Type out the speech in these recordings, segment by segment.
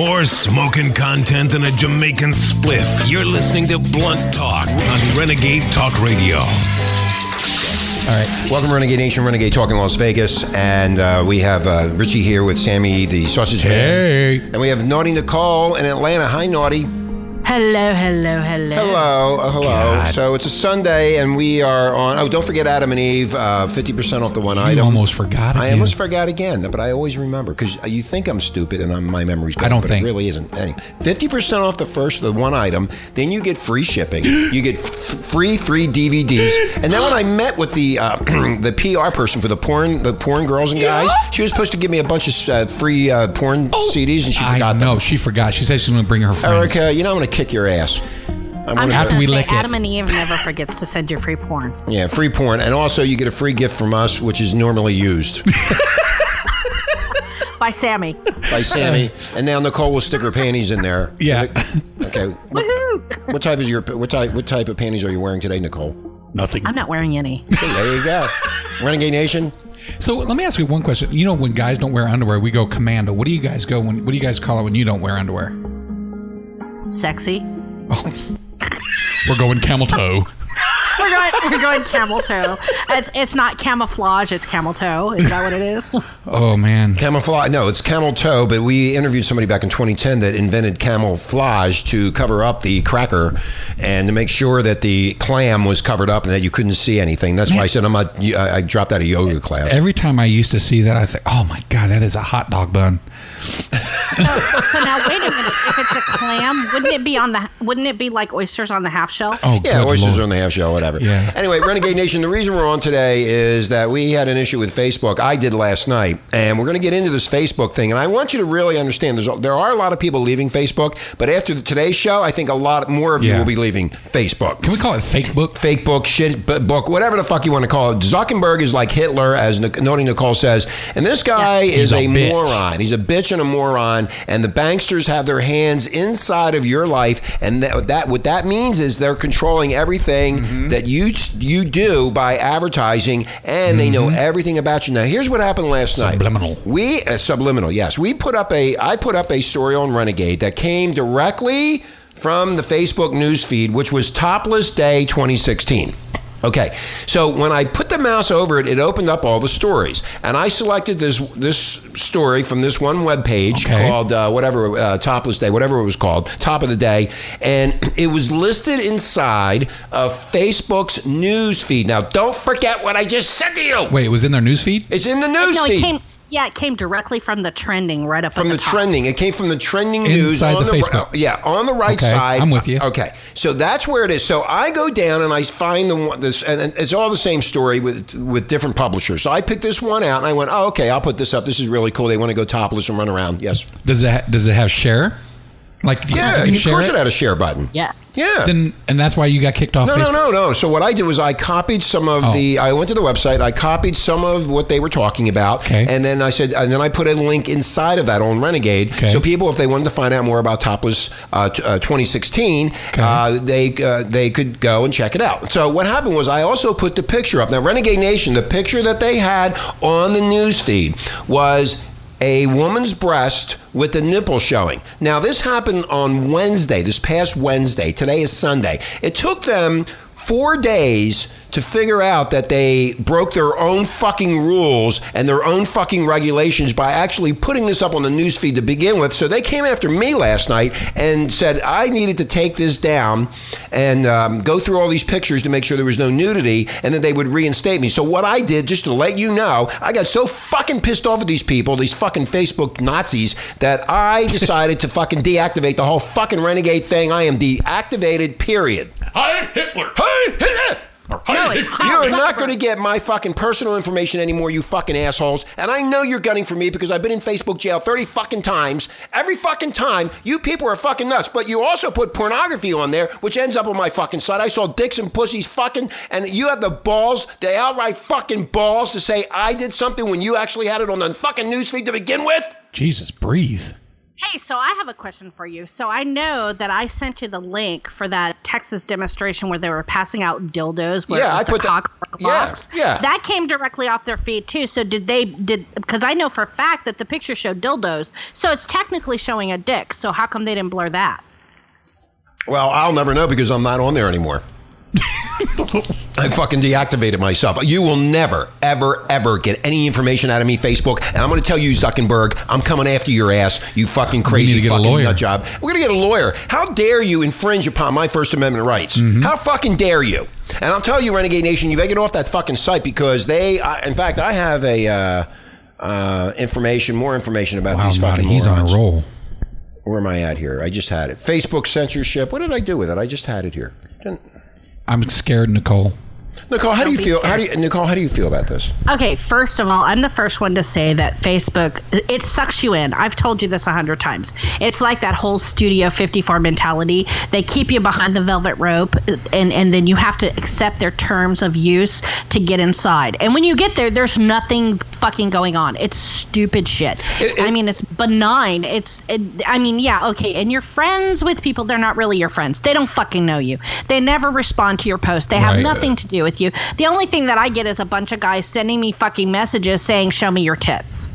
More smoking content than a Jamaican spliff. You're listening to Blunt Talk on Renegade Talk Radio. All right. Welcome, to Renegade Nation, Renegade Talk in Las Vegas. And uh, we have uh, Richie here with Sammy, the sausage man. Hey. And we have Naughty Nicole in Atlanta. Hi, Naughty. Hello, hello, hello. Hello. Uh, hello. God. So it's a Sunday, and we are on. Oh, don't forget Adam and Eve, uh, 50% off the one You item. almost forgot I almost forgot again, but I always remember because you think I'm stupid and I'm, my memory's going. I don't but think. it really isn't. Anyway, Fifty percent off the first, the one item. Then you get free shipping. You get f- free three DVDs. And then when I met with the uh, the PR person for the porn, the porn girls and guys, she was supposed to give me a bunch of uh, free uh, porn CDs, and she I forgot know. She forgot. She said she was going to bring her friends. Erica, you know I'm going to kick your ass. I'm I'm gonna- After after we we lick it. Adam and Eve never forgets to send you free porn. yeah, free porn, and also you get a free gift from us, which is normally used. By Sammy. by Sammy, and now Nicole will stick her panties in there. Yeah. Okay. What, Woohoo! what type is your what type what type of panties are you wearing today, Nicole? Nothing. I'm not wearing any. Hey, there you go. Renegade Nation. So let me ask you one question. You know, when guys don't wear underwear, we go commando. What do you guys go when? What do you guys call it when you don't wear underwear? Sexy. Oh, we're going camel toe. We're going, we're going camel toe. It's, it's not camouflage, it's camel toe. Is that what it is? Oh man. Camouflage. No, it's camel toe. But we interviewed somebody back in 2010 that invented camouflage to cover up the cracker and to make sure that the clam was covered up and that you couldn't see anything. That's why I said I'm not. I I dropped out of yoga class. Every time I used to see that, I think, oh my god, that is a hot dog bun. So, so now wait a minute. If it's a clam, wouldn't it be on the? Wouldn't it be like oysters on the half shell? Oh Yeah, oysters Lord. on the half shell, whatever. Yeah. Anyway, Renegade Nation, the reason we're on today is that we had an issue with Facebook. I did last night, and we're going to get into this Facebook thing. And I want you to really understand there's, there are a lot of people leaving Facebook, but after the, today's show, I think a lot more of you will be leaving Facebook. Can we call it fake book? Fake book, shit book, whatever the fuck you want to call it. Zuckerberg is like Hitler, as Nic- Noni Nicole says. And this guy Yes. is He's a a, moron. He's a bitch and a moron. And the banksters have their hands inside of your life. And that, that what that means is they're controlling everything Mm-hmm. that you you do by advertising, and they know everything about you. Now, here's what happened last night. Mm-hmm. Subliminal. We uh, subliminal, yes. We put up a I put up a story on Renegade that came directly from the Facebook news feed, which was Topless Day 2016. Okay, so when I put the mouse over it, it opened up all the stories, and I selected this this story from this one web page Okay. called uh, whatever uh, Topless Day, whatever it was called, Top of the Day, and it was listed inside of Facebook's news feed. Now, don't forget what I just said to you. Wait, it was in their news feed? It's in the news no, feed it came. Yeah, it came directly from the trending right up from the, the, top. trending. It came from the trending news Inside on the the, Facebook. Uh, yeah on the right Okay, side. I'm with you. Uh, okay, so that's where it is. So I go down and I find the one this, and and it's all the same story with with different publishers. So I picked this one out and I went, oh okay, I'll put this up. This is really cool. They want to go topless and run around. Yes, Does it ha- does it have share? Like yeah. you can Of course, it? it had a share button. Yes. Yeah. Then and that's why you got kicked off. No, no, Facebook? no, no. So what I did was I copied some of Oh. the. I went to the website. I copied some of what they were talking about, Okay. and then I said, and then I put a link inside of that on Renegade, Okay. so people, if they wanted to find out more about Topless uh, t- uh, 2016, Okay. uh, they uh, they could go and check it out. So what happened was I also put the picture up. Now Renegade Nation, the picture that they had on the news feed was a woman's breast with the nipple showing. Now, this happened on Wednesday, this past Wednesday. Today is Sunday. It took them four days to figure out that they broke their own fucking rules and their own fucking regulations by actually putting this up on the newsfeed to begin with. So they came after me last night and said I needed to take this down and um, go through all these pictures to make sure there was no nudity and that they would reinstate me. So what I did, just to let you know, I got so fucking pissed off at these people, these fucking Facebook Nazis, that I decided to fucking deactivate the whole fucking renegade thing. I am deactivated, period. Hi, Hitler. Hey, hey, Or hi, No, it's you're not going to get my fucking personal information anymore, you fucking assholes. And I know you're gunning for me because I've been in Facebook jail 30 fucking times. Every fucking time, you people are fucking nuts. But you also put pornography on there, which ends up on my fucking site. I saw dicks and pussies fucking, and you have the balls, the outright fucking balls to say I did something when you actually had it on the fucking newsfeed to begin with? Jesus, breathe. Hey, so I have a question for you. So I know that I sent you the link for that Texas demonstration where they were passing out dildos. Where Yeah, I the put that- cock for yeah, clocks. yeah. That came directly off their feed too. So did they did because I know for a fact that the picture showed dildos. So it's technically showing a dick. So how come they didn't blur that? Well, I'll never know because I'm not on there anymore. I fucking deactivated myself. You will never, ever, ever get any information out of me, Facebook. And I'm going to tell you, Zuckerberg, I'm coming after your ass. You fucking crazy need to get fucking nut job. We're going to get a lawyer. How dare you infringe upon my First Amendment rights? Mm-hmm. How fucking dare you? And I'll tell you, Renegade Nation, you better get off that fucking site because they. I, in fact, I have a uh, uh, information, more information about Wow, these fucking he's on morons. a roll. Where am I at here? I just had it. Facebook censorship. What did I do with it? I just had it here. Didn't- I'm scared, Nicole. Nicole, how do you feel? How do you, Nicole? How do you feel about this? Okay, first of all, I'm the first one to say that Facebook it sucks you in. I've told you this a hundred times. It's like that whole Studio 54 mentality. They keep you behind the velvet rope, and and then you have to accept their terms of use to get inside. And when you get there, there's nothing fucking going on. It's stupid shit. It- it- I mean, it's benign. It's it, I mean, yeah, okay. And you're friends with people. They're not really your friends. They don't fucking know you. They never respond to your post. They have Right. nothing to do with you. The only thing that I get is a bunch of guys sending me fucking messages saying, "Show me your tits."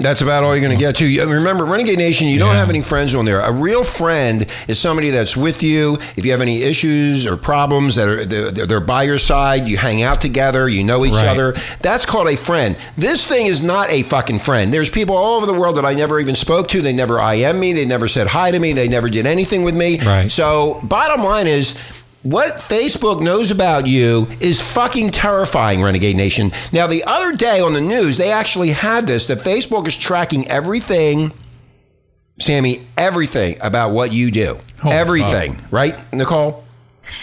That's about all you're going to get to. Remember, Renegade Nation, you don't have any friends on there. A real friend is somebody that's with you. If you have any issues or problems that are they're, they're by your side, you hang out together, you know each Right. other. That's called a friend. This thing is not a fucking friend. There's people all over the world that I never even spoke to. They never IM me. They never said hi to me. They never did anything with me. Right. So, bottom line is. What Facebook knows about you is fucking terrifying, Renegade Nation. Now, the other day on the news, they actually had this that Facebook is tracking everything, Sammy, everything about what you do. Oh, everything, right, Nicole?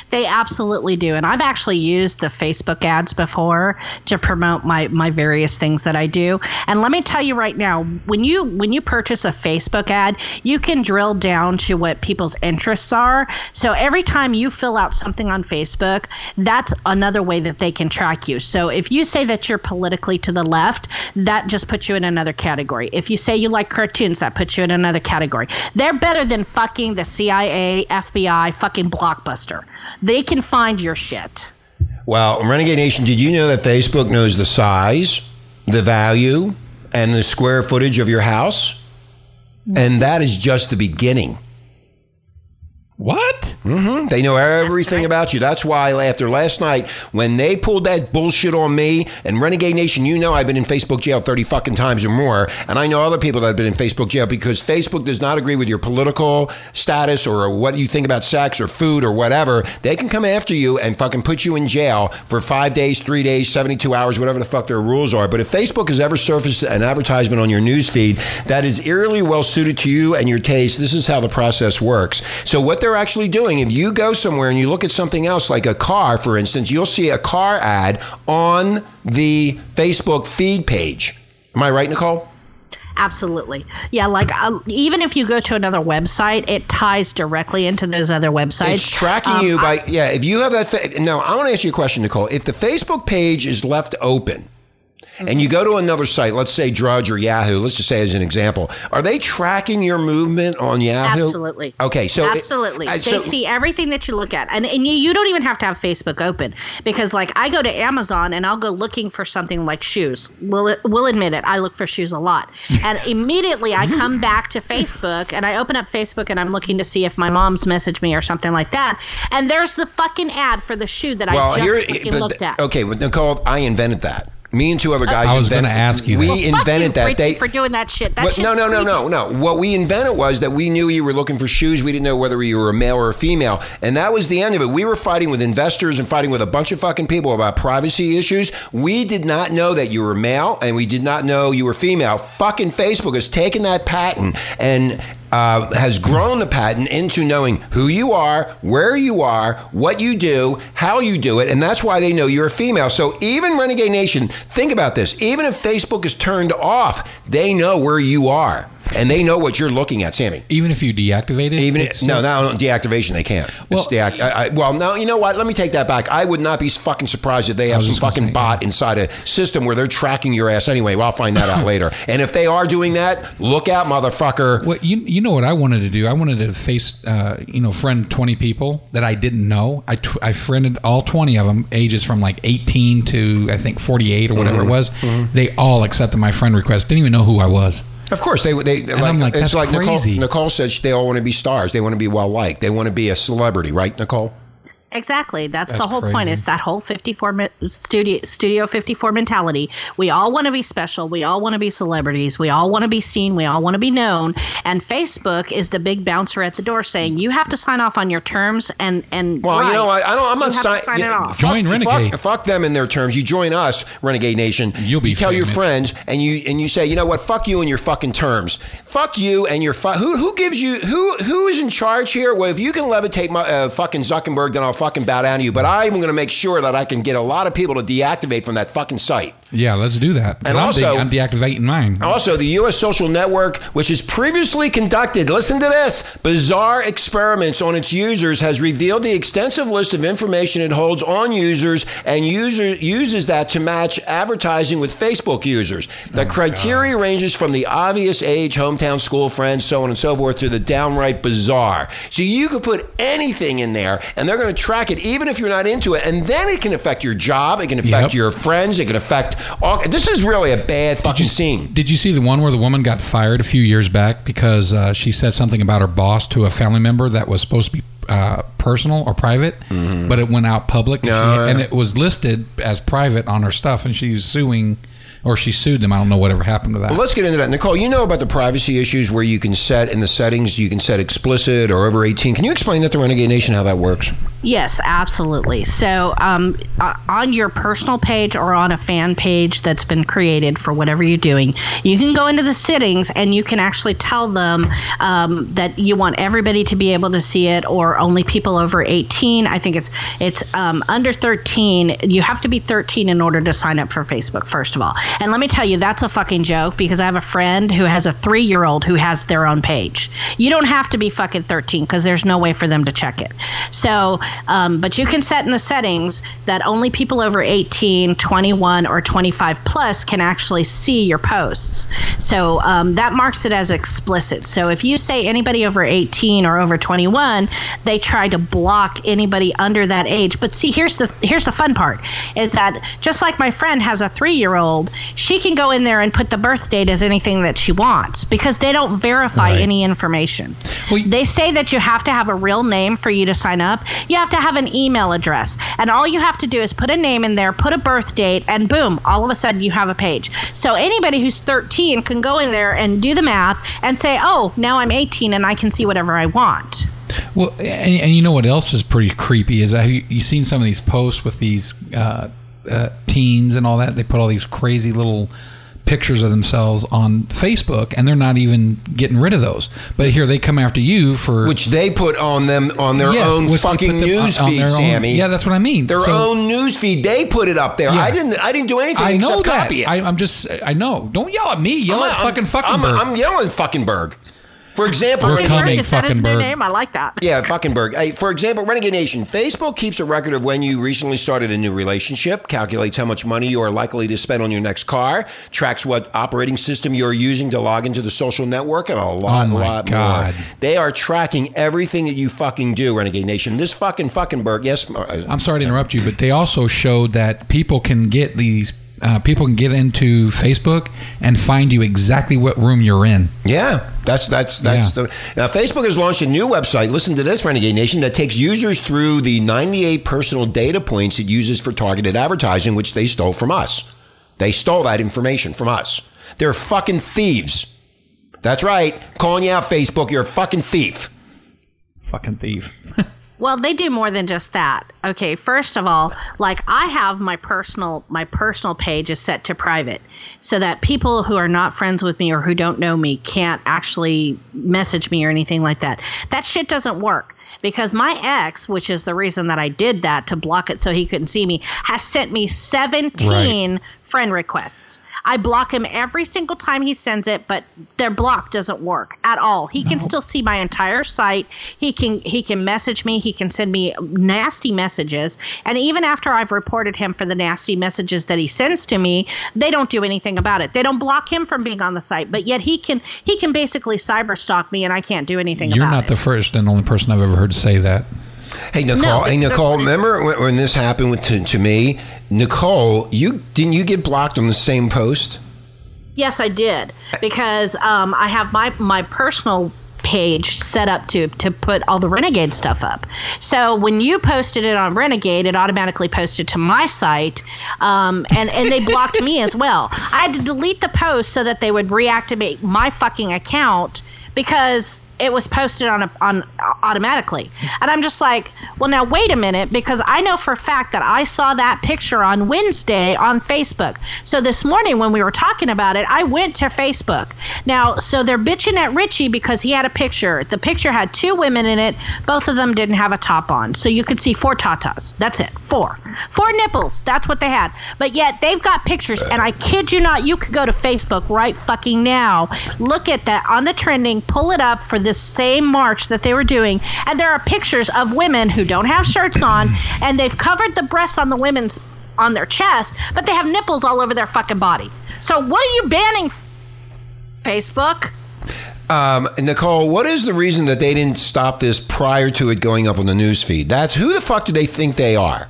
They absolutely do. And I've actually used the Facebook ads before to promote my, my various things that I do. And let me tell you right now, when you when you purchase a Facebook ad, you can drill down to what people's interests are. So every time you fill out something on Facebook, that's another way that they can track you. So if you say that you're politically to the left, that just puts you in another category. If you say you like cartoons, that puts you in another category. They're better than fucking the CIA, FBI, fucking blockbuster. They can find your shit. Well, Renegade Nation, did you know that Facebook knows the size, the value, and the square footage of your house? And that is just the beginning. What? Mm-hmm. They know everything about you. That's why after last night, when they pulled that bullshit on me and Renegade Nation, you know I've been in Facebook jail 30 fucking times or more. And I know other people that have been in Facebook jail because Facebook does not agree with your political status or what you think about sex or food or whatever. They can come after you and fucking put you in jail for five days, three days, 72 hours, whatever the fuck their rules are. But if Facebook has ever surfaced an advertisement on your news feed that is eerily well suited to you and your taste, this is how the process works. So what they're actually doing, if you go somewhere and you look at something else, like a car, for instance, you'll see a car ad on the Facebook feed page. Am I right, Nicole? Absolutely. Yeah, like uh, even if you go to another website, it ties directly into those other websites. It's tracking Um, you by yeah. If you have that, fa- now I want to ask you a question, Nicole. If the Facebook page is left open. And you go to another site, let's say Drudge or Yahoo, let's just say as an example, are they tracking your movement on Yahoo? Absolutely. Okay, so it- absolutely, I- they so- see everything that you look at, and and you, you don't even have to have Facebook open because like I go to Amazon and I'll go looking for something like shoes. We'll we'll admit it, I look for shoes a lot, and immediately I come back to Facebook and I open up Facebook and I'm looking to see if my mom's messaged me or something like that, and there's the fucking ad for the shoe that well, I just here, fucking looked at. okay, but Nicole, I invented that. Me and two other guys. I was gonna ask you We that. Well, fuck invented you, that. They for doing that shit. That But shit's no, no, no, no, no. What we invented was that we knew you were looking for shoes. We didn't know whether you were a male or a female. And that was the end of it. We were fighting with investors and fighting with a bunch of fucking people about privacy issues. We did not know that you were male and we did not know you were female. Fucking Facebook has taken that patent and uh, has grown the patent into knowing who you are, where you are, what you do, how you do it, and that's why they know you're a female. So even Renegade Nation, think about this. Even if Facebook is turned off, they know where you are. And they know what you're looking at, Sammy. Even if you deactivate it, Even if, no, still- no, deactivation they can't. Well- deact- I, I, well, no, you know what? Let me take that back. I would not be fucking surprised if they have some fucking say, bot inside a system where they're tracking your ass anyway. Well, I'll find that out later. And if they are doing that, look out, motherfucker. Well, you you know what I wanted to do? I wanted to face, uh, you know, friend twenty people that I didn't know. I tw- I friended all twenty of them, ages from like eighteen to I think forty eight or whatever Mm-hmm. it was. They all accepted my friend request. Didn't even know who I was. Of course, they they like, I'm like, it's like Nicole. crazy. Nicole said they all want to be stars. They want to be well liked. They want to be a celebrity, right, Nicole? Exactly. That's, the That's whole point. Is that whole 54 mi- studio studio 54 mentality. We all want to be special. We all want to be celebrities. We all want to be seen. We all want to be known. And Facebook is the big bouncer at the door saying you have to sign off on your terms and and Well, you know, I, I don't. I'm not You have to sign- sign yeah, off. fuck- Join Renegade. Fuck, fuck them in their terms. You join us, Renegade Nation. You'll be You tell your friends, and you and you say, you know what? Fuck you and your fucking terms. Fuck you and your fu- who who gives you who who is in charge here? Well, if you can levitate my uh, fucking Zuckerberg, then I'll fucking bow down to you. But I'm going to make sure that I can get a lot of people to deactivate from that fucking site. Yeah, let's do that. And I'm, also- de- I'm deactivating mine. Also, the U.S. Social Network, which has previously conducted, listen to this, bizarre experiments on its users, has revealed the extensive list of information it holds on users and user, uses that to match advertising with Facebook users. The oh, criteria ranges from the obvious age, hometown, school, friends, so on and so forth, to the downright bizarre. So you could put anything in there, and they're going to track it, even if you're not into it, and then it can affect your job, it can affect Yep. your friends, it can affect all. This is really a bad fucking scene. Did you see the one where the woman got fired a few years back because uh, she said something about her boss to a family member that was supposed to be uh, personal or private, but it went out public, and, Mm-hmm. No, she- and it was listed as private on her stuff, and she's suing, or she sued them. I don't know whatever happened to that. Well, let's get into that. Nicole, you know about the privacy issues where you can set in the settings, you can set explicit or over 18. Can you explain that to Renegade Nation how that works? Yes, absolutely. So, um, uh, on your personal page or on a fan page that's been created for whatever you're doing, you can go into the settings and you can actually tell them um, that you want everybody to be able to see it, or only people over 18. I think it's it's um, under 13. You have to be 13 in order to sign up for Facebook. First of all, and let me tell you, that's a fucking joke because I have a friend who has a three year old who has their own page. You don't have to be fucking 13 because there's no way for them to check it. So, um, but you can set in the settings that only people over 18, 21, or 25 plus can actually see your posts. So um, that marks it as explicit. So if you say anybody over 18 or over 21, they try to block anybody under that age. But see, here's the here's the fun part is that just like my friend has a three year old, she can go in there and put the birth date as anything that she wants because they don't verify Right. any information. Well, they say that you have to have a real name for you to sign up. You have to have an email address. And all you have to do is put a name in there, put a birth date, and boom, all of a sudden you have a page. So anybody who's 13 can go in there and do the math and say, oh, now I'm 18 and I can see whatever I want. Well, and, and you know what else is pretty creepy is have you, you seen some of these posts with these uh, uh, teens and all that? They put all these crazy little pictures of themselves on Facebook, and they're not even getting rid of those. But here they come after you for Which they put on them on their Yes, own fucking news on- on feed, own- Sammy. yeah, that's what I mean. Their So- own news feed. They put it up there. Yeah. I didn't. I didn't do anything I know except that. copy it. I, I'm just. I know. Don't yell at me. Yell I'm- at I'm- fucking fucking I'm. I'm yelling fucking Berg. For example, We're Renegade- coming, Is that his new name? I like that. Yeah, Fuckenberg. Hey, for example, Renegade Nation, Facebook keeps a record of when you recently started a new relationship, calculates how much money you are likely to spend on your next car, tracks what operating system you're using to log into the social network, and a oh lot, Oh my lot God. more. They are tracking everything that you fucking do, Renegade Nation. This fucking Fuckenberg, yes. I'm sorry to interrupt you, but they also showed that people can get these. Uh, people can get into Facebook and find you exactly what room you're in. Yeah, that's that's that's Yeah. the now. Facebook has launched a new website. Listen to this, Renegade Nation, that takes users through the 98 personal data points it uses for targeted advertising, which they stole from us. They stole that information from us. They're fucking thieves. That's right, calling you out, Facebook. You're a fucking thief. Fucking thief. Well, they do more than just that. Okay, first of all, like I have my personal my personal page is set to private so that people who are not friends with me or who don't know me can't actually message me or anything like that. That shit doesn't work because my ex, which is the reason that I did that to block it so he couldn't see me, has sent me 17 friend requests. I block him every single time he sends it, but their block doesn't work at all. He can still see my entire site. He can he can message me. He can send me nasty messages. And even after I've reported him for the nasty messages that he sends to me, they don't do anything about it. They don't block him from being on the site, but yet he can he can basically cyber stalk me, and I can't do anything You're not it. the first and only person I've ever heard say that. Hey Nicole, No, hey Nicole, remember when, when this happened with, to, to me? Nicole, you didn't you get blocked on the same post? Yes, I did because um, I have my my personal page set up to to put all the renegade stuff up so when you posted it on renegade it automatically posted to my site um, and and they blocked me as well i had to delete the post so that they would reactivate my fucking account because it was posted on a, on automatically. And i'm just like well now wait a minute because i know for a fact that i saw that picture on wednesday on facebook. So this morning when we were talking about it i went to facebook. Now so they're bitching at richie because he had a picture. The picture had two women in it. Both of them didn't have a top on. So you could see four tatas. That's it. Four. Four nipples. That's what they had. But yet they've got pictures. And i kid you not you could go to facebook right fucking now. Look at that. On the trending pull it up for this same march that they were doing and there are pictures of women who don't have shirts on and they've covered the breasts on the women's on their chest but they have nipples all over their fucking body so what are you banning facebook Um, Nicole, what is the reason that they didn't stop this prior to it going up on the news feed? That's who the fuck do they think they are?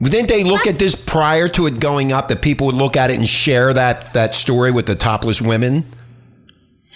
Didn't they look at this prior to it going up that people would look at it and share that that story with the topless women?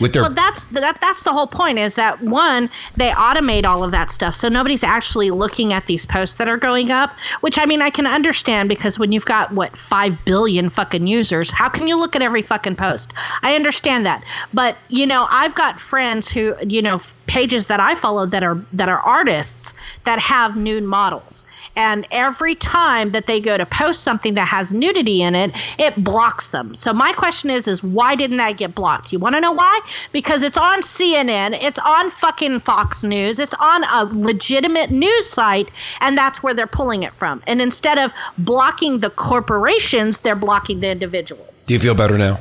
With their Well, that's that. That's the whole point. Is that one? They automate all of that stuff, so nobody's actually looking at these posts that are going up. Which I mean, I can understand because when you've got what five billion fucking users, how can you look at every fucking post? I understand that, but you know, I've got friends who you know pages that I follow that are that are artists that have nude models. And every time that they go to post something that has nudity in it, it blocks them. So my question is, is why didn't that get blocked? You want to know why? Because it's on CNN, it's on fucking Fox News, it's on a legitimate news site, and that's where they're pulling it from. And instead of blocking the corporations, they're blocking the individuals. do you feel better now?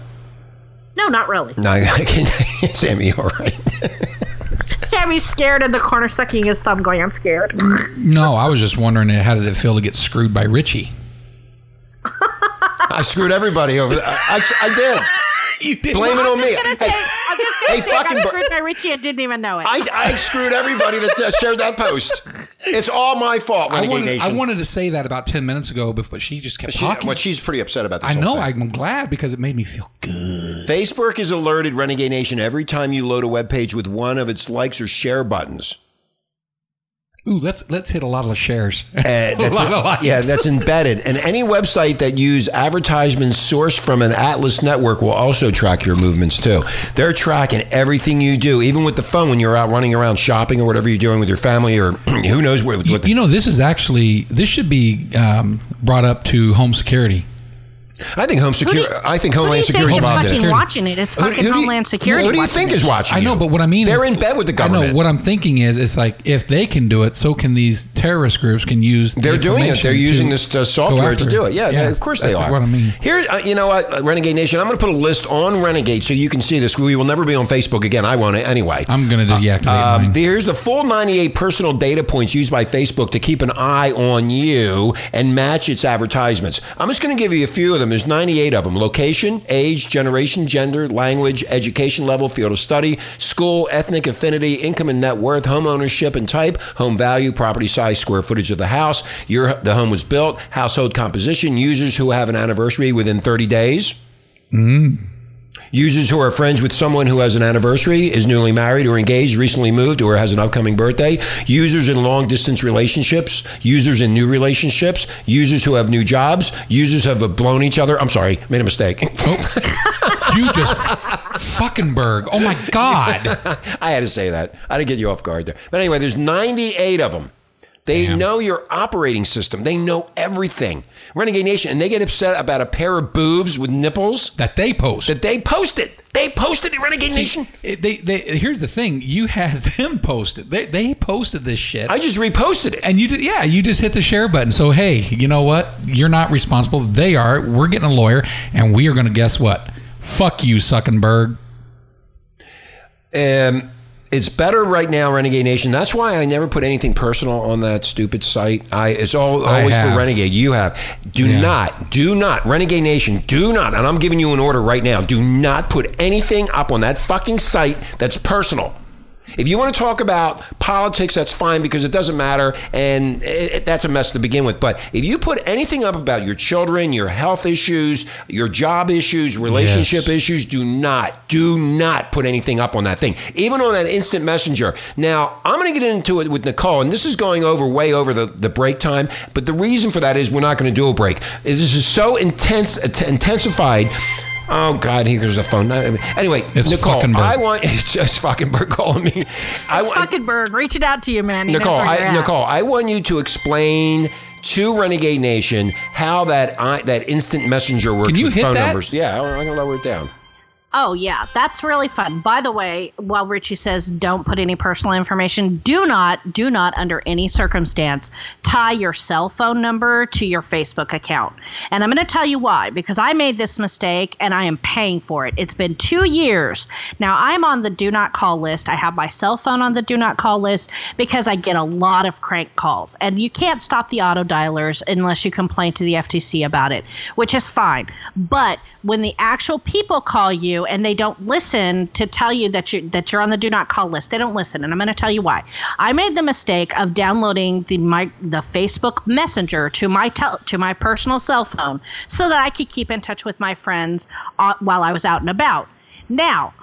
No, not really. No, I can. Sammy, all right. Sammy's scared in the corner, sucking his thumb, going, "I'm scared." No, I was just wondering how did it feel to get screwed by Richie? I screwed everybody over. I, I, I did. You did. Blame it on me. I'm just gonna Hey, say, I'm just hey, gonna I fucking got screwed by Richie and didn't even know it. I, I screwed everybody that uh, shared that post. It's all my fault, I Renegade wanted, Nation. I wanted to say that about ten minutes ago, but but she just kept She, talking. well, she's pretty upset about this. I whole know. thing. I'm glad because it made me feel good. Facebook is alerted Renegade Nation every time you load a web page with one of its likes or share buttons. Ooh, let's let's hit a lot of shares. Uh, that's lot of likes. yeah, that's embedded. And any website that use advertisements sourced from an Atlas network will also track your movements too. They're tracking everything you do, even with the phone when you're out running around shopping or whatever you're doing with your family or who knows what. You, the, you know, this is actually this should be um, brought up to home security. I think Home Security. I think Who do Homeland you think Security is is involved in fucking. Security. watching it? It's Who- who fucking you- Homeland Security. Who do you watching think it. is watching? I know, but what I mean they're is in bed with the I government. know what I'm thinking is it's like if they can do it, so can these terrorist groups can use. the They're doing it. They're using this uh, software to do it. Yeah, they- of course they are. What I mean. Here, uh, you know what, uh, Renegade Nation. I'm going to put a list on Renegade so you can see this. We will never be on Facebook again. I won't anyway. I'm going to deactivate Um, mine. here's the full 98 personal data points used by Facebook to keep an eye on you and match its advertisements. I'm just going to give you a few of them. There's 98 of them location, age, generation, gender, language, education level, field of study, school, ethnic affinity, income and net worth, home ownership and type, home value, property size, square footage of the house, your the home was built, household composition, users who have an anniversary within 30 days. Hmm. Users who are friends with someone who has an anniversary, is newly married or engaged, recently moved, or has an upcoming birthday. Users in long distance relationships. Users in new relationships. Users who have new jobs. Users who have blown each other. I'm sorry, made a mistake. Oh. you just fucking berg. Oh my god. I had to say that. I didn't get you off guard there. But anyway, there's 98 of them. They Damn. know your operating system. They know everything. Renegade Nation, and they get upset about a pair of boobs with nipples that they post. that they posted. They posted it, Renegade Nation. They, they, here's the thing: you had them post it. They, they posted this shit, I just reposted it. and you did. Yeah, you just hit the share button. So hey, you know what? You're not responsible. They are. We're getting a lawyer, and we are going to guess what? Fuck you, Suckenberg. Um, it's better right now, Renegade Nation. That's why I never put anything personal on that stupid site. I it's all always for. Renegade. You have. Do Yeah. not, do not, Renegade Nation, do not, and I'm giving you an order right now. Do not put anything up on that fucking site that's personal. If you want to talk about politics, that's fine because it doesn't matter, and it, it- that's a mess to begin with. But if you put anything up about your children, your health issues, your job issues, relationship Yes. issues, do not, do not put anything up on that thing, even on that instant messenger. Now, I'm going to get into it with Nicole, and this is going over way over the, the break time. But the reason for that is we're not going to do a break. This is so intense, intensified. Oh God, here's a phone. Anyway, It's Nicole, fucking Berg. I want it's just fucking Berg calling me. I want Fuckenberg, reaching out to you, man. He Nicole, I. Nicole, I want you to explain to Renegade Nation how that I, that instant messenger works Can you with hit phone that? numbers. Yeah, I'm gonna lower it down. Oh, yeah, that's really fun. By the way, while Richie says don't put any personal information, do not, do not, under any circumstance, tie your cell phone number to your Facebook account. And I'm going to tell you why, because I made this mistake and I am paying for it. It's been two years. Now, I'm on the do not call list. I have my cell phone on the do not call list because I get a lot of crank calls. And you can't stop the auto dialers unless you complain to the FTC about it, which is fine. But when the actual people call you and they don't listen to tell you that you that you're on the do not call list, they don't listen, and I'm going to tell you why. I made the mistake of downloading the my the Facebook Messenger to my tel- to my personal cell phone so that I could keep in touch with my friends uh, while I was out and about. Now,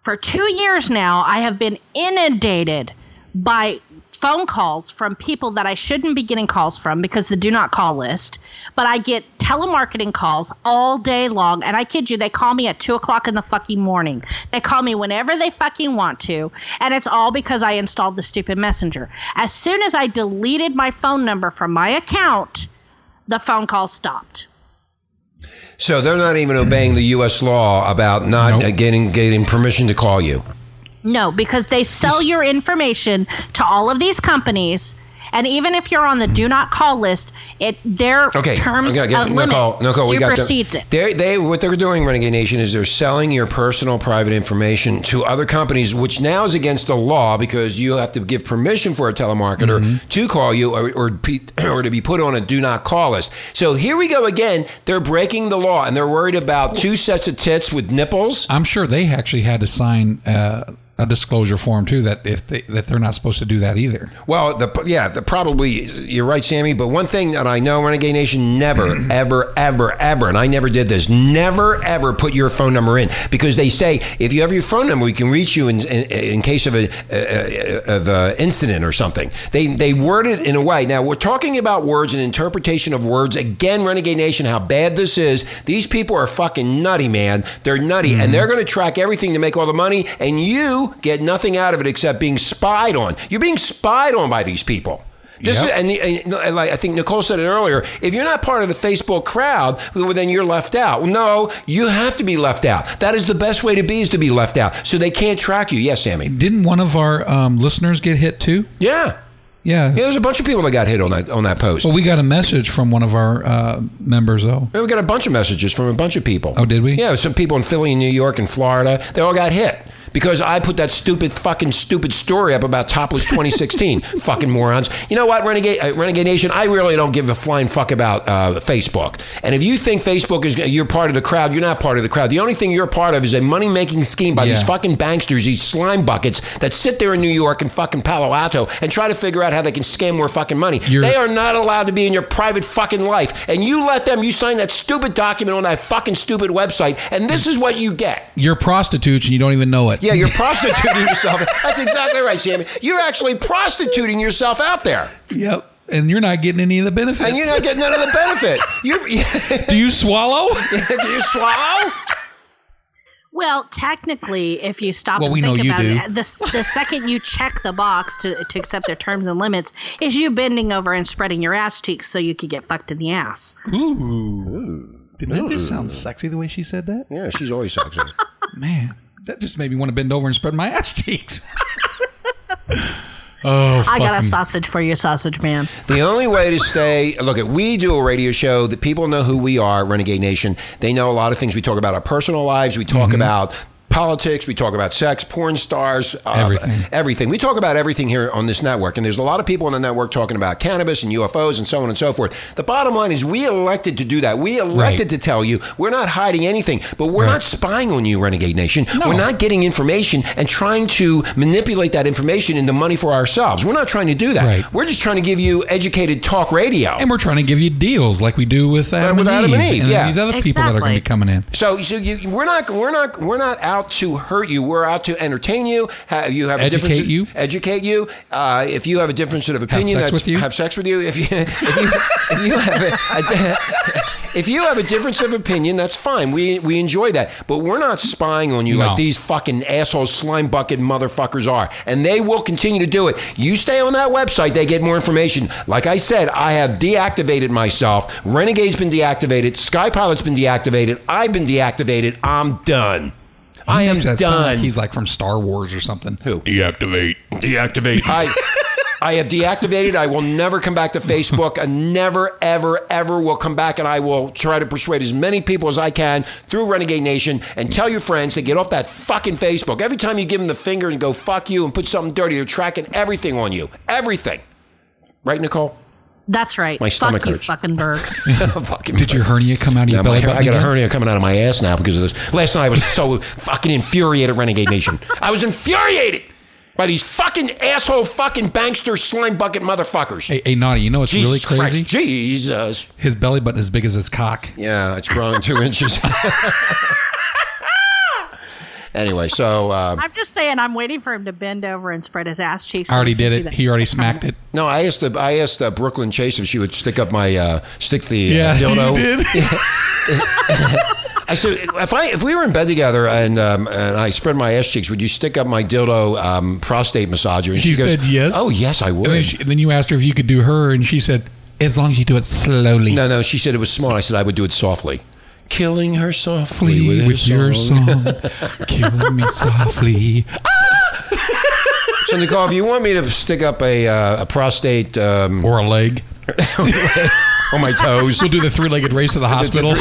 for two years now, I have been inundated by phone calls from people that I shouldn't be getting calls from because the do not call list. But I get telemarketing calls all day long. And I kid you, they call me at two o'clock in the fucking morning. They call me whenever they fucking want to. And it's all because I installed the stupid messenger. As soon as I deleted my phone number from my account, the phone call stopped. So they're not even obeying the U.S. law about not Nope. getting getting permission to call you. No, because they sell your information to all of these companies. And even if you're on the do not call list, it their Okay, terms okay, okay, of limit Nicole, Nicole, we got supersedes it. They, they, what they're doing, Renegade Nation, is they're selling your personal, private information to other companies, which now is against the law because you have to give permission for a telemarketer Mm-hmm. to call you or, or, be, or to be put on a do not call list. So here we go again. They're breaking the law, and they're worried about two sets of tits with nipples. I'm sure they actually had to sign uh, a disclosure form too that if they, that they're not supposed to do that either. Well, the yeah, the probably you're right, Sammy. But one thing that I know, Renegade Nation, never, ever, ever, ever, and I never did this. Never, ever put your phone number in because they say if you have your phone number, we can reach you in in, in case of a uh, of a incident or something. They they word it in a way. Now we're talking about words and interpretation of words. Again, Renegade Nation, how bad this is. These people are fucking nutty, man. They're nutty, and they're going to track everything to make all the money, and you get nothing out of it except being spied on. You're being spied on by these people. This Yep. is, and, the, and, and like I think Nicole said it earlier. If you're not part of the Facebook crowd, well, then you're left out. Well, no, you have to be left out. That is the best way to be is to be left out, so they can't track you. Yes, Sammy. Didn't one of our um, listeners get hit too? Yeah. Yeah. Yeah, there's a bunch of people that got hit on that on that post. Well, we got a message from one of our uh, members though. Yeah, we got a bunch of messages from a bunch of people. Oh, did we? Yeah, some people in Philly, and New York, and Florida. They all got hit because I put that stupid, fucking stupid story up about Topless 2016. fucking morons. You know what, Renegade, uh, Renegade Nation? I really don't give a flying fuck about uh, Facebook. And if you think Facebook is you're part of the crowd, you're not part of the crowd. The only thing you're part of is a money making scheme by these fucking banksters, these slime buckets that sit there in New York and fucking Palo Alto and try to figure out how they can scam more fucking money. You're- they are not allowed to be in your private fucking life. And you let them, you sign that stupid document on that fucking stupid website, and this is what you get. You're prostitutes and you don't even know it. Yeah, you're prostituting yourself. That's exactly right, Sammy. You're actually prostituting yourself out there. Yep. And you're not getting any of the benefits. And you're not getting none of the benefit. You Do you swallow? do you swallow? Well, technically, if you stop Well, and we think you about do. it, the, the second you check the box to, to accept their terms and limits is you bending over and spreading your ass cheeks so you could get fucked in the ass. Ooh. Didn't that just sound sexy the way she said that? Yeah, she's always sexy. Man, that just made me want to bend over and spread my ass cheeks. oh, I got a sausage for you, sausage man. The only way to stay look at we do a radio show that people know who we are, Renegade Nation. They know a lot of things. We talk about our personal lives. We talk mm-hmm. about politics. We talk about sex, porn stars, uh, Everything. everything. We talk about everything here on this network. And there's a lot of people on the network talking about cannabis and UFOs and so on and so forth. The bottom line is we elected to do that. We elected Right. to tell you we're not hiding anything, but we're Right. not spying on you, Renegade Nation. No. We're not getting information and trying to manipulate that information into money for ourselves. We're not trying to do that. Right. We're just trying to give you educated talk radio. And we're trying to give you deals like we do with Adam, with and, Adam Eve, and Eve, yeah. these other people that are going to be coming in. So, so you, we're not we're not we're not out to hurt you. We're out to entertain you. Have you have a Educate difference, you. educate you. Uh, if you have a difference of opinion, sex that's with you. have sex with you. If you if you, if you have a, a- if you have a difference of opinion, that's fine. We we enjoy that, but we're not spying on you No. like these fucking assholes, slime bucket motherfuckers are, and they will continue to do it. You stay on that website, they get more information. Like I said, I have deactivated myself. Renegade's been deactivated. Sky Pilot's been deactivated. I've been deactivated. I'm done. I am makes that like done. he's like from Star Wars or something. Who? Deactivate. Deactivate. I, I have deactivated. I will never come back to Facebook. I never, ever, ever will come back, and I will try to persuade as many people as I can through Renegade Nation and tell your friends to get off that fucking Facebook. Every time you give them the finger and go fuck you and put something dirty, they're tracking everything on you. Everything. Right, Nicole? That's right. My stomach Fuck you, hurts. fucking bird. fucking Did your hernia come out of your Yeah, belly hair- button I got a hernia coming out of my ass now because of this. Last night I was so fucking infuriated, Renegade Nation. I was infuriated by these fucking asshole fucking bankster slime bucket motherfuckers. Hey, hey, Naughty, you know what's Jesus really crazy? Christ. Jesus. His belly button is as big as his cock. Yeah, it's grown two inches. anyway, so um, I'm just saying, I'm waiting for him to bend over and spread his ass cheeks. I already did it. He already smacked it. no, I asked uh, I asked uh, Brooklyn Chase if she would stick up my uh, stick the uh, Yeah, dildo. he did. I said, if I if we were in bed together and um, and I spread my ass cheeks, would you stick up my dildo um, prostate massager? And She said yes. Oh yes, I would. And then, she, then you asked her if you could do her, and she said, "As long as you do it slowly, no, no, she said it was small. I said I would do it softly, killing her softly Flee with, with, her your song. killing me softly." So Nicole, if you want me to stick up a uh, a prostate um, Or a leg. on my toes, We'll do the three-legged race to the hospital.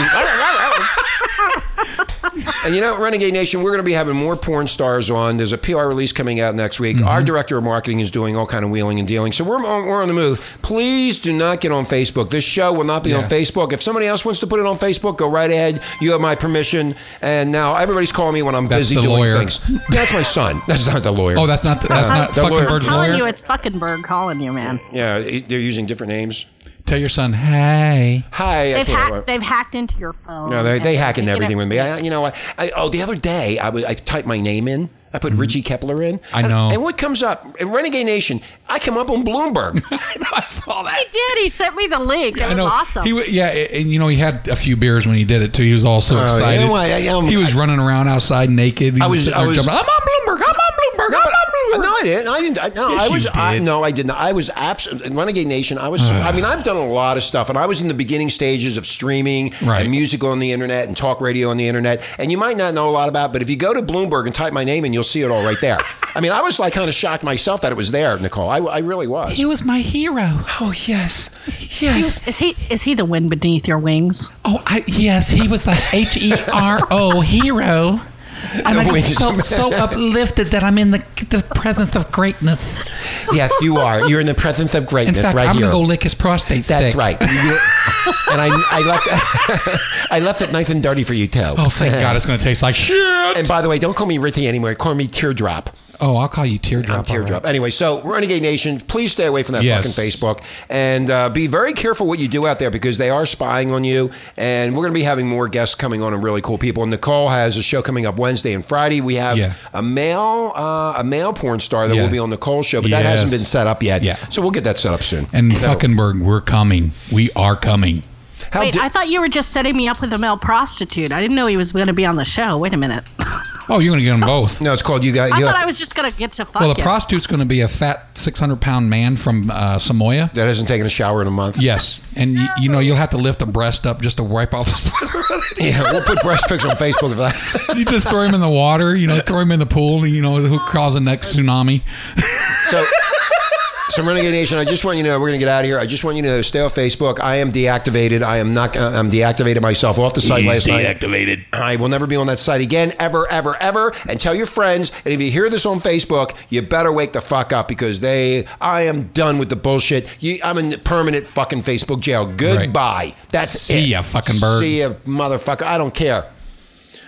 And you know, Renegade Nation, we're going to be having more porn stars on. There's a PR release coming out next week. Mm-hmm. Our director of marketing is doing all kind of wheeling and dealing. So we're on, we're on the move. Please do not get on Facebook. This show will not be on Facebook. If somebody else wants to put it on Facebook, go right ahead. You have my permission. And now everybody's calling me when I'm That's busy the doing lawyer. things. That's my son. That's not the lawyer. Oh, that's not the, that's Uh, not the fucking lawyer. I'm telling lawyer. you, it's fucking bird calling you, man. yeah. They're using different names. Tell your son, "Hey." Hi. They've can't- hacked. They've hacked into your phone. No, they, they and hack into everything with me. I, you know what? I, oh, the other day I, I typed my name in. I put Richie Kepler in. Mm-hmm. I And- know. And, what comes up? In Renegade Nation, I come up on Bloomberg. I know, I saw that. He did. He sent me the link. It I was know. awesome. He, wa- yeah, and you know he had a few beers when he did it too. He was all so Oh, excited. you know what? I- um, he was running around outside naked. He I was- sitting I was- jumping, I'm on Bloomberg. I'm on Bloomberg. I'm on Bloomberg. No, I didn't. I didn't. I, no, Yes, I was. you I, no, I didn't. I was absent. In Renegade Nation, I was. Ah. I mean, I've done a lot of stuff, and I was in the beginning stages of streaming Right. and music on the internet and talk radio on the internet. And you might not know a lot about, but if you go to Bloomberg and type my name in, you'll see it all right there. I mean, I was like kind of shocked myself that it was there, Nicole. I, I really was. He was my hero. oh yes, yes. is he? Is he the wind beneath your wings? Oh, I, yes, he was like H E R O hero. And I just felt so uplifted that I'm in the, the presence of greatness. yes, you are. You're in the presence of In greatness fact, right I'm here. gonna go lick his prostate That's stick. right. And I, I left. I left it nice and dirty for you too. Oh, thank God, it's gonna taste like shit. And by the way, don't call me Ritty anymore. Call me Teardrop. Oh, I'll call you teardrop. I'm Teardrop. Anyway, so Renegade Nation, please stay away from that Yes. fucking Facebook and uh, be very careful what you do out there because they are spying on you. And we're going to be having more guests coming on and really cool people. And Nicole has a show coming up Wednesday and Friday. We have Yeah. a male uh, a male porn star that Yeah. will be on Nicole's show, but that hasn't been set up yet. Yeah. So we'll get that set up soon. And That'll- Fuckenberg, we're coming. We are coming. How Wait, di- I thought you were just setting me up with a male prostitute. I didn't know he was going to be on the show. Wait a minute. Oh, you're going to get them both. No, it's called you got. I You thought have I was just gonna get to fuck Well, the you. prostitute's going to be a fat 600 pound man from uh, Samoya. that hasn't taken a shower in a month. Yes, and you, you know you'll have to lift the breast up just to wipe off the sweat. Yeah, we'll put breast pics on Facebook of that. you just throw him in the water, you know, throw him in the pool, you know, who cause the next tsunami. So, so Renegade Nation, I just want you to know we're going to get out of here. I just want you to know, stay off Facebook. I am deactivated. I am not. I'm deactivated myself off the site last night. deactivated. I will never be on that site again, ever, ever, ever. And tell your friends. And if you hear this on Facebook, you better wake the fuck up because they. I am done with the bullshit. You, I'm in permanent fucking Facebook jail. Goodbye. That's it. See it. ya, fucking bird. See ya, motherfucker. I don't care.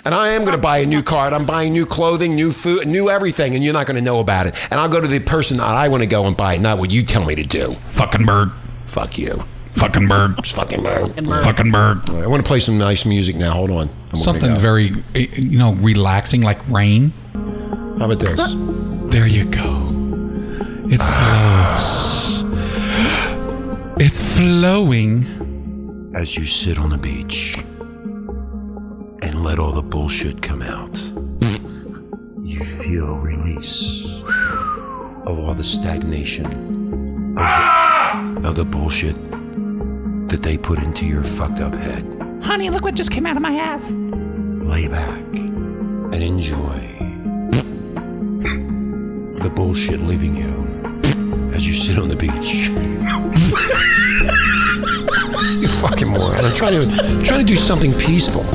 And I am going to buy a new car. and I'm buying new clothing, new food, new everything, and you're not going to know about it. And I'll go to the person that I want to go and buy, not what you tell me to do. Fucking bird. Fuck you. Fucking bird. Just fucking bird. Fucking bird. All right, I want to play some nice music now. Hold on. I'm gonna Something go. very, eh, you know, relaxing like rain. How about this? There you go. It flows. It's flowing. as you sit on the beach and let all the bullshit come out, you feel release of all the stagnation of the, ah! of the bullshit that they put into your fucked up head. Honey, look what just came out of my ass. Lay back and enjoy the bullshit leaving you as you sit on the beach. you fucking moron. I'm trying to I'm trying to do something peaceful.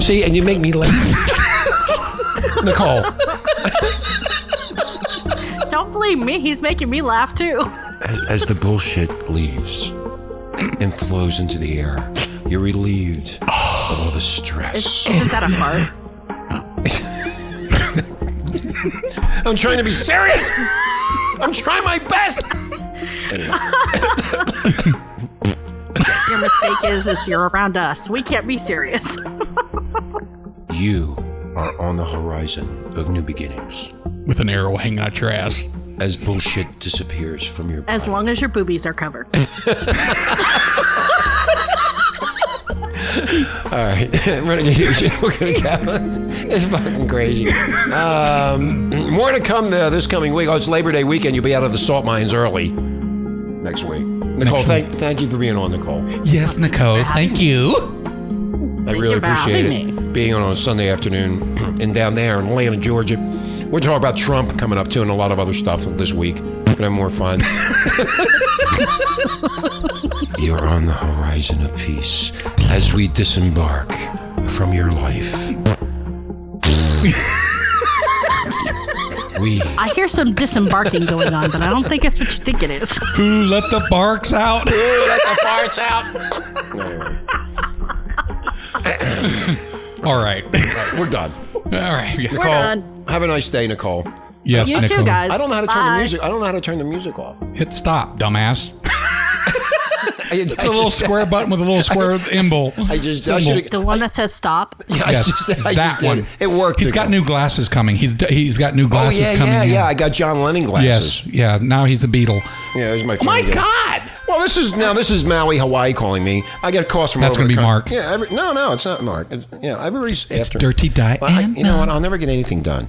See, and you make me laugh. Nicole, Don't believe me. He's making me laugh too. as, as the bullshit leaves and flows into the air, you're relieved of all the stress. Isn't that a fart? I'm trying to be serious. I'm trying my best. Your mistake is, is you're around us. We can't be serious. You are on the horizon of new beginnings With an arrow hanging out your ass. as bullshit disappears from your body. As long as your boobies are covered. All right, Renegade Nation, we're gonna go. It's fucking crazy. Um, more to come uh, this coming week. Oh, it's Labor Day weekend. You'll be out of the salt mines early next week. Nicole, Next thank thank you for being on, Nicole. Yes, Nicole. Thank you. I Thank really you for appreciate having it me. Being on a Sunday afternoon and down there in Atlanta, Georgia. We're talking about Trump coming up too, and a lot of other stuff this week. Gonna have more fun. You're on the horizon of peace as we disembark from your life. we I hear some disembarking going on, but I don't think that's what you think it is. Who let the barks out? Who let the farts out. All right. We're done. All right. Yeah. Nicole, done. have a nice day, Nicole. Yes, You Nicole. too, guys. I don't know how to turn Bye. the music. I don't know how to turn the music off. Hit stop, dumbass. It's It's a little square button with a little square symbol. I just I Symbol. should The one that says stop. I Yes, just, I that just did one. it. It worked. He's got Nicole. new glasses coming. He's he's got new Oh glasses yeah, coming. yeah, in. yeah. I got John Lennon glasses. Yes, yeah. Now he's a Beatle. Yeah, there's my. Oh my phone again. God! Well, this is now. This is Maui, Hawaii, calling me. I get calls from. That's over gonna the be coun- Mark. Yeah. Every, no, no, it's not Mark. It's, yeah, everybody's It's after. Dirty Diana. Well, I, you know what? I'll never get anything done.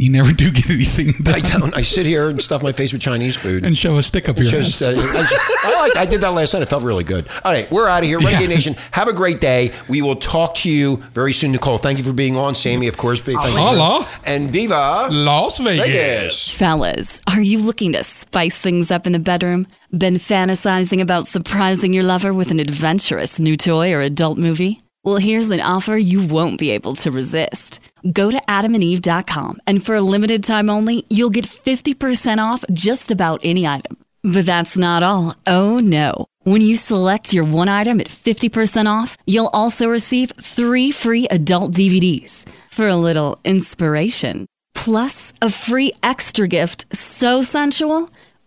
You never do get anything I don't. I sit here and stuff my face with Chinese food. And show a stick up your Just, ass. uh, I, I, like, I did that last night. It felt really good. All right, we're out of here. Renegade Yeah. Nation, have a great day. We will talk to you very soon. Nicole, thank you for being on. Sammy, of course. Thank you. Hello. And Viva Las Vegas. Vegas. Fellas, are you looking to spice things up in the bedroom? Been fantasizing about surprising your lover with an adventurous new toy or adult movie? Well, here's an offer you won't be able to resist. Go to adamandeve.com and for a limited time only, you'll get 50% off just about any item. But that's not all. Oh no. When you select your one item at 50% off, you'll also receive three free adult DVDs for a little inspiration. Plus, a free extra gift so sensual,